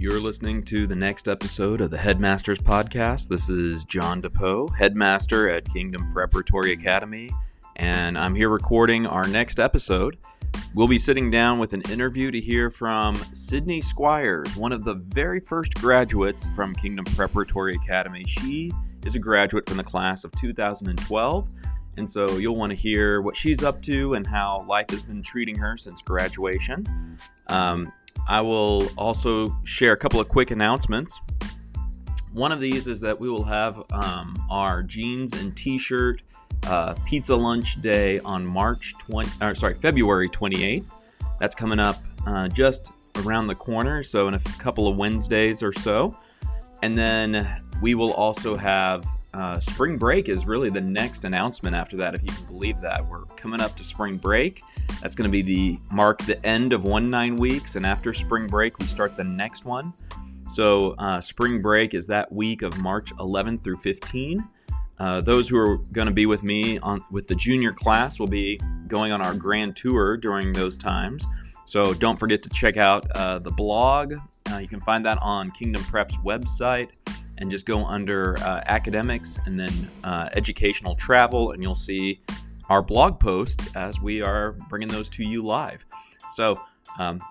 You're listening to the next episode of the Headmasters Podcast. This is John DePoe, headmaster at Kingdom Preparatory Academy, and I'm here recording our next episode. We'll be sitting down with an interview to hear from Sydney Squires, one of the very first graduates from Kingdom Preparatory Academy. She is a graduate from the class of 2012, and so you'll want to hear what she's up to and how life has been treating her since graduation. Um, I will also share a couple of quick announcements. One of these is that we will have um, our jeans and t-shirt uh, pizza lunch day on March 20, or sorry, February 28th. That's coming up uh, just around the corner, so in a couple of Wednesdays or so. And then we will also have uh, spring break is really the next announcement after that, if you can believe that. We're coming up to spring break. That's going to be the mark the end of one nine weeks, and after spring break, we start the next one. So uh, spring break is that week of March 11 through 15. Uh, those who are going to be with me on with the junior class will be going on our grand tour during those times. So don't forget to check out uh, the blog. Uh, you can find that on Kingdom Prep's website and just go under uh, academics and then uh, educational travel, and you'll see our blog posts as we are bringing those to you live. So um,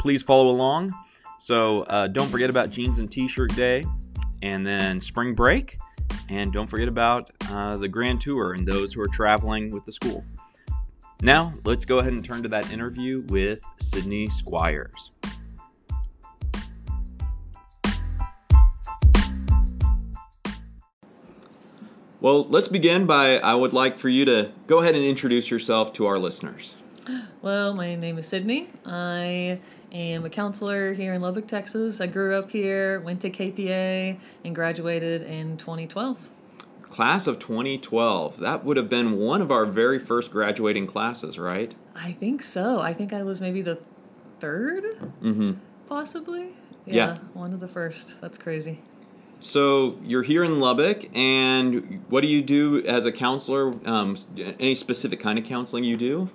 please follow along. So uh, don't forget about Jeans and T-shirt Day, and then spring break, and don't forget about uh, the Grand Tour and those who are traveling with the school. Now let's go ahead and turn to that interview with Sydney Squires. Well, let's begin by I would like for you to go ahead and introduce yourself to our listeners. Well, my name is Sydney. I am a counselor here in Lubbock, Texas. I grew up here, went to KPA, and graduated in 2012. Class of 2012. That would have been one of our very first graduating classes, right? I think so. I think I was maybe the 3rd Mm-hmm. possibly. Yeah. one of the first. That's crazy. So you're here in Lubbock, and what do you do as a counselor? Um, any specific kind of counseling you do?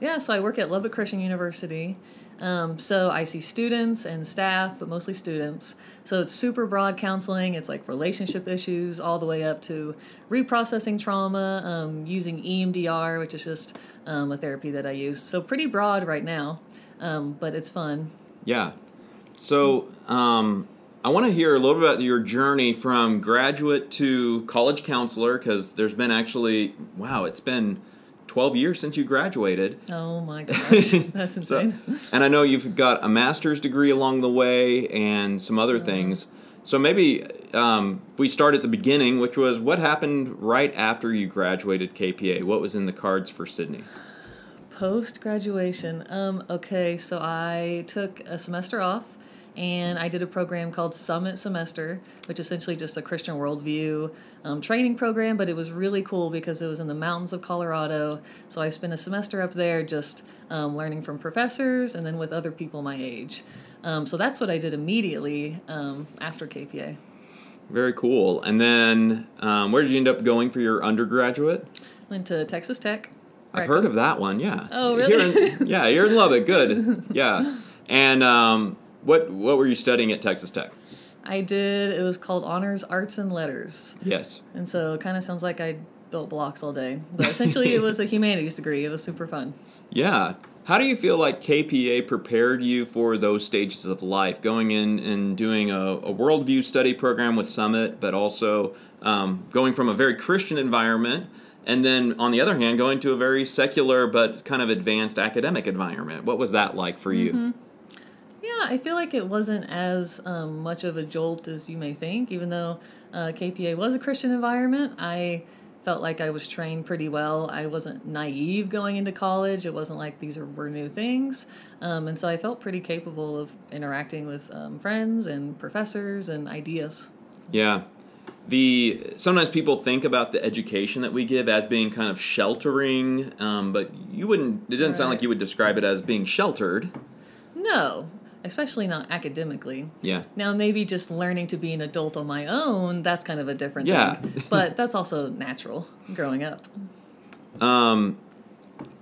Yeah, so I work at Lubbock Christian University. Um, so I see students and staff, but mostly students. So it's super broad counseling. It's like relationship issues all the way up to reprocessing trauma, um, using EMDR, which is just um, a therapy that I use. So pretty broad right now, um, but it's fun. Yeah. So um, I want to hear a little bit about your journey from graduate to college counselor, because there's been actually wow, it's been 12 years since you graduated. Oh my gosh, that's So- insane. and I know you've got a master's degree along the way and some other things. So maybe um, if we start at the beginning, which was what happened right after you graduated KPA? What was in the cards for Sydney? Post graduation. Um, okay, so I took a semester off and I did a program called Summit Semester, which is essentially just a Christian worldview um, training program, but it was really cool because it was in the mountains of Colorado. So I spent a semester up there just um, learning from professors and then with other people my age. Um, so that's what I did immediately um, after KPA. Very cool. And then um, where did you end up going for your undergraduate? Went to Texas Tech. I've heard of that one. Yeah. Oh, really? in- yeah, you're in Lubbock. Good. Yeah. And um, what what were you studying at Texas Tech? I did, it was called Honors Arts and Letters. Yes. And so it kind of sounds like I built blocks all day. But essentially, it was a humanities degree. It was super fun. Yeah. How do you feel like KPA prepared you for those stages of life, going in and doing a, a worldview study program with Summit, but also um, going from a very Christian environment, and then on the other hand, going to a very secular but kind of advanced academic environment? What was that like for you? Yeah, I feel like it wasn't as um, much of a jolt as you may think, even though uh, KPA was a Christian environment. I felt like I was trained pretty well. I wasn't naive going into college. It wasn't like these were new things. Um, and so I felt pretty capable of interacting with um, friends and professors and ideas. Yeah. The sometimes people think about the education that we give as being kind of sheltering, um, but you wouldn't. It doesn't sound like you would describe it as being sheltered. No, especially not academically. Yeah. Now, maybe just learning to be an adult on my own, that's kind of a different Yeah. thing. But that's also natural growing up. Um,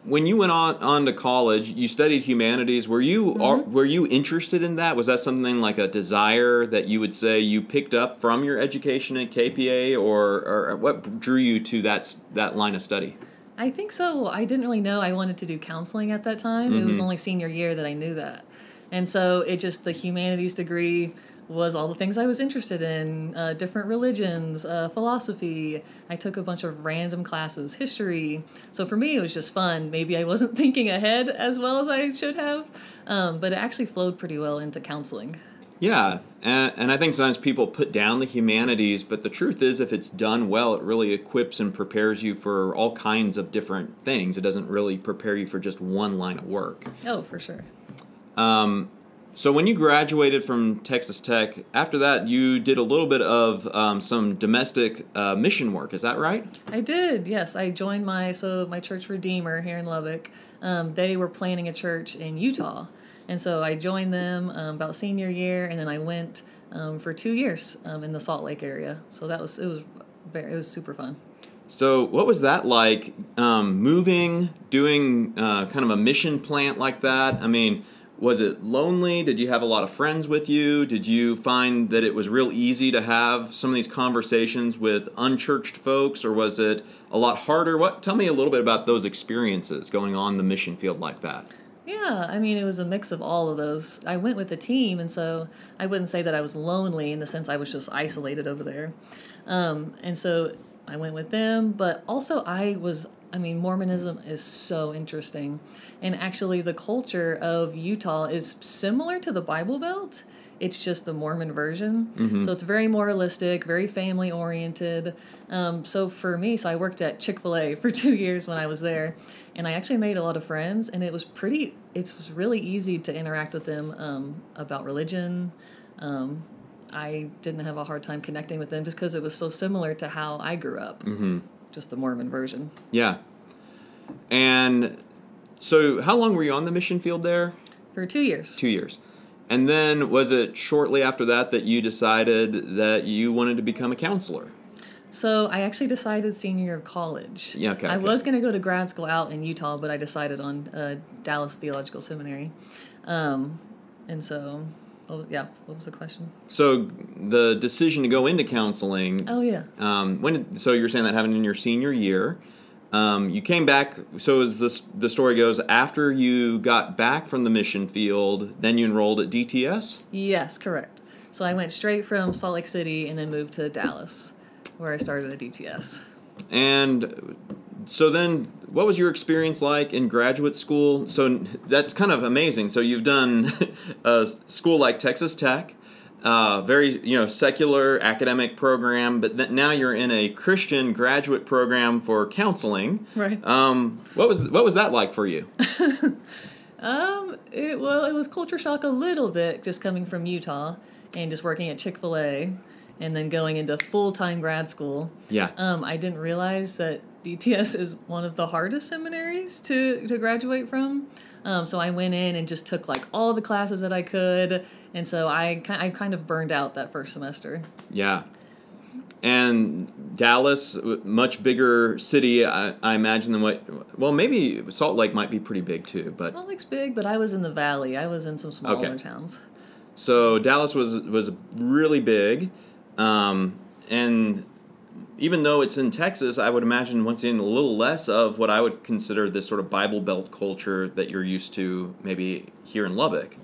when you went on on to college, you studied humanities. Were you are, were you interested in that? Was that something like a desire that you would say you picked up from your education at KPA, or or what drew you to that that line of study? I think so. I didn't really know I wanted to do counseling at that time. It was Mhm. only senior year that I knew that. And so it just, the humanities degree was all the things I was interested in uh, different religions, uh, philosophy. I took a bunch of random classes, history. So for me, it was just fun. Maybe I wasn't thinking ahead as well as I should have, um, but it actually flowed pretty well into counseling. Yeah, and, and I think sometimes people put down the humanities, but the truth is, if it's done well, it really equips and prepares you for all kinds of different things. It doesn't really prepare you for just one line of work. Oh, for sure. Um, so when you graduated from Texas Tech, after that you did a little bit of um, some domestic uh, mission work. Is that right? I did. Yes, I joined my so my church Redeemer here in Lubbock. Um, they were planning a church in Utah, and so I joined them um, about senior year, and then I went um, for two years um, in the Salt Lake area. So that was it was very it was super fun. So what was that like? Um, moving, doing uh, kind of a mission plant like that. I mean, was it lonely? Did you have a lot of friends with you? Did you find that it was real easy to have some of these conversations with unchurched folks, or was it a lot harder? What? Tell me a little bit about those experiences going on the mission field like that. Yeah, I mean, it was a mix of all of those. I went with a team, and so I wouldn't say that I was lonely in the sense I was just isolated over there. Um, and so I went with them, but also I was, I mean, Mormonism is so interesting. And actually, the culture of Utah is similar to the Bible Belt. It's just the Mormon version. So it's very moralistic, very family oriented. Um, so for me, so I worked at Chick fil A for two years when I was there. And I actually made a lot of friends, and it was pretty, it was really easy to interact with them um, about religion. Um, I didn't have a hard time connecting with them just because it was so similar to how I grew up, Mm-hmm. Just the Mormon version. Yeah. And so, how long were you on the mission field there? For two years. Two years. And then, was it shortly after that that you decided that you wanted to become a counselor? So I actually decided senior year of college. Yeah, okay, I okay. was going to go to grad school out in Utah, but I decided on uh, Dallas Theological Seminary. Um, and so, oh, yeah, what was the question? So, the decision to go into counseling. Oh, yeah. Um, when did, so you're saying that happened in your senior year. Um, you came back. So as the the story goes, after you got back from the mission field, then you enrolled at DTS. Yes, correct. So I went straight from Salt Lake City and then moved to Dallas, where I started at DTS. And so then, what was your experience like in graduate school? So that's kind of amazing. So you've done a school like Texas Tech, uh, very you know secular academic program, but th- now you're in a Christian graduate program for counseling. Right. Um, what was what was that like for you? Um, it well, it was culture shock a little bit just coming from Utah and just working at Chick Fil A, and then going into full time grad school. Yeah. Um, I didn't realize that DTS is one of the hardest seminaries to to graduate from. Um, so I went in and just took like all the classes that I could, and so I I kind of burned out that first semester. Yeah. And Dallas, much bigger city, I, I imagine than what. Well, maybe Salt Lake might be pretty big too. But Salt Lake's big, but I was in the valley. I was in some smaller Okay. towns. so Dallas was was really big, um, and even though it's in Texas, I would imagine once again a little less of what I would consider this sort of Bible Belt culture that you're used to, maybe here in Lubbock.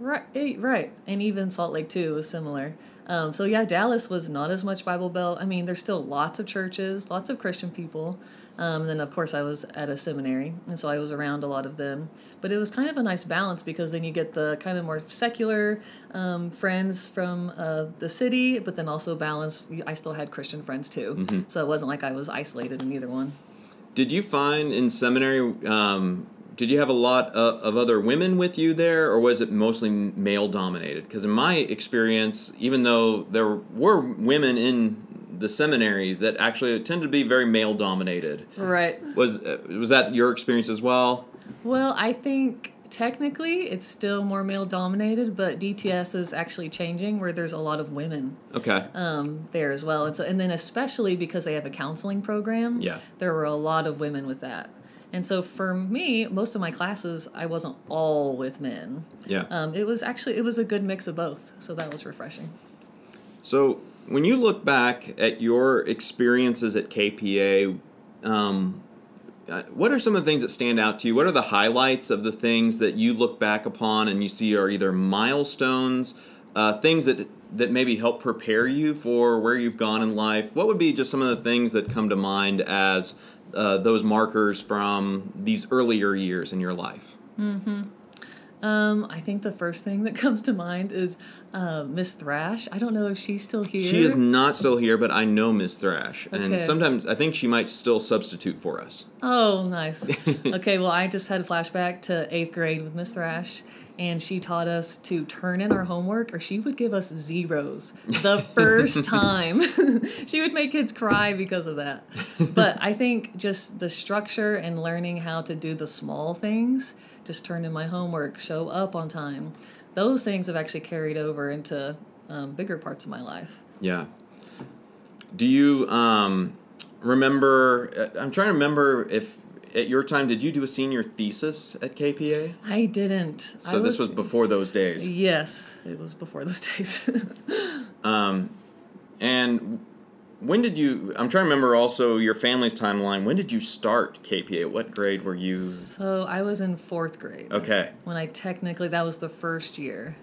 Right, eh, right, and even Salt Lake too was similar. Um, so yeah, Dallas was not as much Bible Belt. I mean, there's still lots of churches, lots of Christian people. Um, and then of course I was at a seminary, and so I was around a lot of them. But it was kind of a nice balance because then you get the kind of more secular um, friends from uh, the city, but then also balance. I still had Christian friends too, so it wasn't like I was isolated in either one. Did you find in seminary? Um, did you have a lot of, of other women with you there, or was it mostly male dominated? Because in my experience, even though there were women in the seminary, that actually tended to be very male dominated. Right. Was uh, was that your experience as well? Well, I think technically it's still more male dominated, but DTS is actually changing where there's a lot of women Okay. um, there as well. And so, and then especially because they have a counseling program, Yeah. there were a lot of women with that. And so for me, most of my classes, I wasn't all with men. Yeah. Um, it was actually it was a good mix of both, so that was refreshing. So when you look back at your experiences at KPA, um, uh, what are some of the things that stand out to you? What are the highlights of the things that you look back upon and you see are either milestones, uh, things that that maybe help prepare you for where you've gone in life? What would be just some of the things that come to mind as uh, those markers from these earlier years in your life? Um, I think the first thing that comes to mind is uh, Miss Thrash. I don't know if she's still here. She is not still here, but I know Miss Thrash, and sometimes I think she might still substitute for us. Oh, nice. okay, well, I just had a flashback to eighth grade with Miss Thrash, and she taught us to turn in our homework, or she would give us zeros the first time. she would make kids cry because of that. But I think just the structure and learning how to do the small things, just turn in my homework, show up on time, those things have actually carried over into um, bigger parts of my life. Yeah. Do you um, remember? uh, I'm trying to remember if at your time did you do a senior thesis at KPA? I didn't. So I this was before those days. Yes, it was before those days. Um, and when did you? I'm trying to remember also your family's timeline. When did you start KPA? What grade were you? so I was in fourth grade. Okay, When I technically, that was the first year.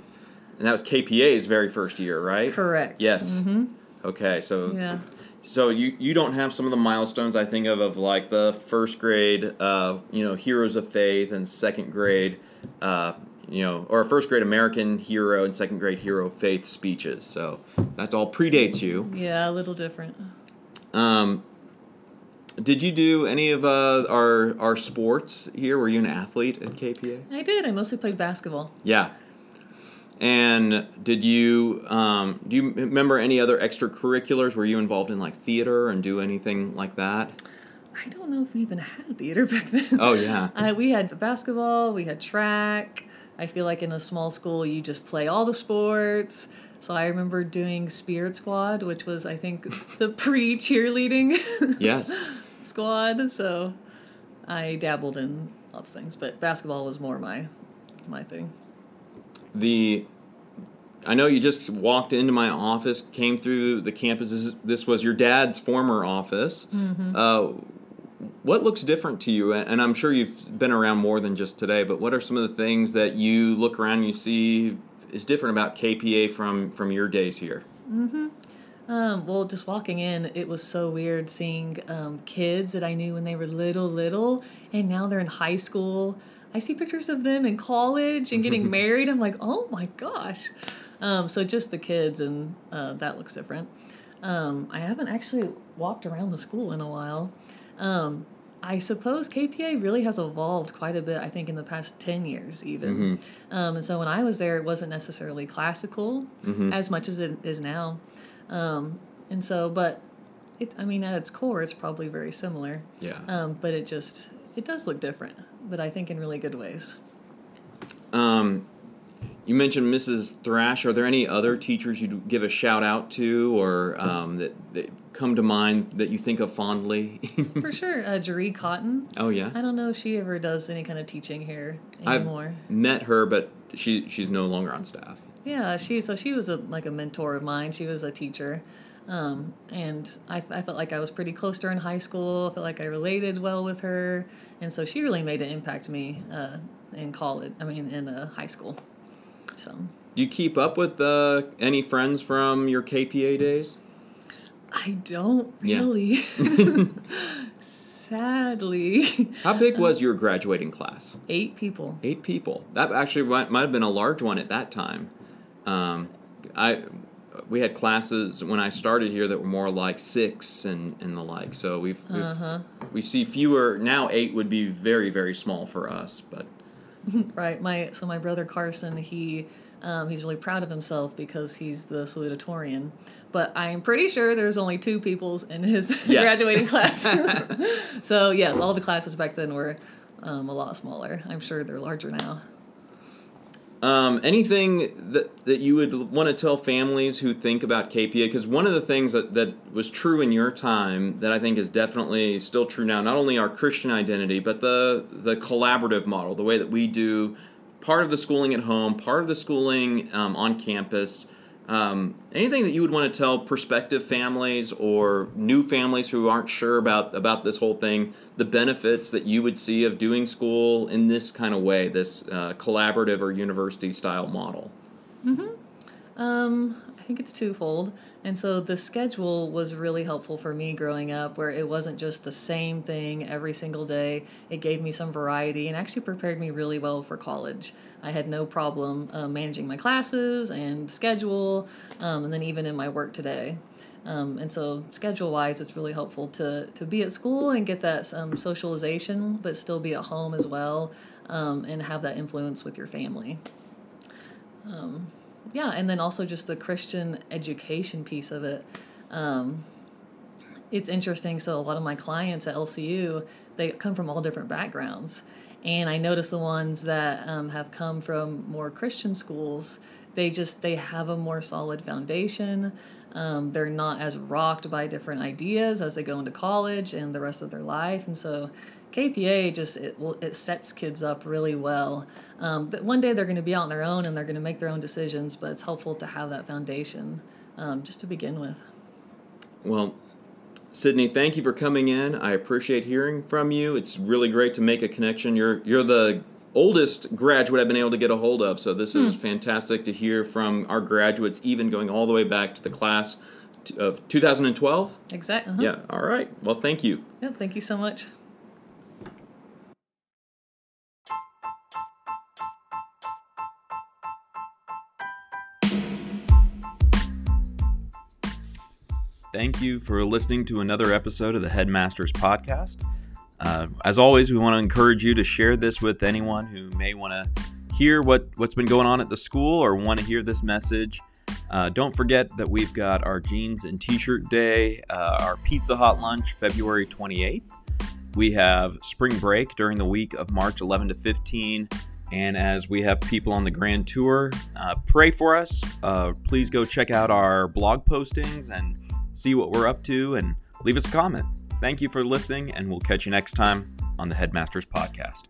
and that was KPA's very first year, right? Correct. Yes. hmm Okay, so Yeah. So you you don't have some of the milestones I think of of like the first grade, uh, you know, heroes of faith, and second grade, uh, you know, or first grade American hero and second grade hero of faith speeches. So that's all predates you. Yeah, a little different. Um, did you do any of uh, our our sports here? Were you an athlete at KPA? I did. I mostly played basketball. Yeah. And did you um, do you remember any other extracurriculars? Were you involved in like theater and do anything like that? I don't know if we even had theater back then. Oh yeah. Uh, we had basketball, we had track. I feel like in a small school, you just play all the sports. So I remember doing Spirit Squad, which was, I think, the pre cheerleading Yes. squad. So I dabbled in lots of things, but basketball was more my my thing. The I know you just walked into my office, came through the campus. This, this was your dad's former office. Uh, what looks different to you? And I'm sure you've been around more than just today. But what are some of the things that you look around and you see is different about KPA from from your days here? Um, well, just walking in, it was so weird seeing um, kids that I knew when they were little, little, and now they're in high school. I see pictures of them in college and getting married. I'm like, oh my gosh. Um, so just the kids, and uh, that looks different. Um, I haven't actually walked around the school in a while. Um, I suppose KPA really has evolved quite a bit, I think, in the past 10 years, even. Um, and so when I was there, it wasn't necessarily classical as much as it is now. Um, and so, but it, I mean, at its core, it's probably very similar. Yeah. Um, but it just, it does look different, but I think in really good ways. Um, you mentioned Mrs. Thrash. Are there any other teachers you'd give a shout out to, or um, that, that come to mind that you think of fondly? For sure. Uh, Jaree Cotton. oh yeah. I don't know if she ever does any kind of teaching here anymore. I've met her, but she she's no longer on staff. Yeah, she so she was a like a mentor of mine. She was a teacher, um, and I, I felt like I was pretty close to her in high school. I felt like I related well with her, and so she really made an impact to me uh, in college. I mean, in uh, high school. So Do you keep up with uh, any friends from your KPA days? I don't Yeah. really. Sadly, How big was your graduating class? eight people. Eight people. That actually might, might have been a large one at that time. Um, I we had classes when I started here that were more like six and, and the like. So we've, we've Uh huh. we see fewer now. Eight would be very very small for us, but Right. My so my brother Carson, he um, he's really proud of himself because he's the salutatorian. But I'm pretty sure there's only two peoples in his Yes. graduating class. so yes, all the classes back then were um, a lot smaller. I'm sure they're larger now. Um, anything that, that you would want to tell families who think about KPA? Because one of the things that, that was true in your time that I think is definitely still true now, not only our Christian identity, but the, the collaborative model, the way that we do part of the schooling at home, part of the schooling um, on campus. Um, anything that you would want to tell prospective families or new families who aren't sure about about this whole thing, the benefits that you would see of doing school in this kind of way, this uh, collaborative or university style model? Mm-hmm. Um, think it's twofold. And so the schedule was really helpful for me growing up, where it wasn't just the same thing every single day. It gave me some variety and actually prepared me really well for college. I had no problem uh, managing my classes and schedule, um, and then even in my work today. Um, and so, schedule wise, it's really helpful to, to be at school and get that um, socialization, but still be at home as well um, and have that influence with your family. Yeah, and then also just the Christian education piece of it. Um, it's interesting. So a lot of my clients at LCU, they come from all different backgrounds, and I notice the ones that um, have come from more Christian schools, they just they have a more solid foundation. Um, they're not as rocked by different ideas as they go into college and the rest of their life, and so KPA just it will it sets kids up really well. Um, that one day they're going to be out on their own and they're going to make their own decisions, but it's helpful to have that foundation um, just to begin with. Well, Sydney, thank you for coming in. I appreciate hearing from you. It's really great to make a connection. You're you're the oldest graduate I've been able to get a hold of, so this is hmm. fantastic to hear from our graduates, even going all the way back to the class of 2012. Exactly. Uh-huh. Yeah. All right. Well, thank you. Yeah. Thank you so much. Thank you for listening to another episode of the Headmasters Podcast. Uh, as always, we want to encourage you to share this with anyone who may want to hear what, what's been going on at the school or want to hear this message. Uh, don't forget that we've got our jeans and t shirt day, uh, our Pizza Hot lunch February 28th. We have spring break during the week of March 11 to 15. And as we have people on the grand tour, uh, pray for us. Uh, please go check out our blog postings and see what we're up to, and leave us a comment. Thank you for listening, and we'll catch you next time on the Headmasters Podcast.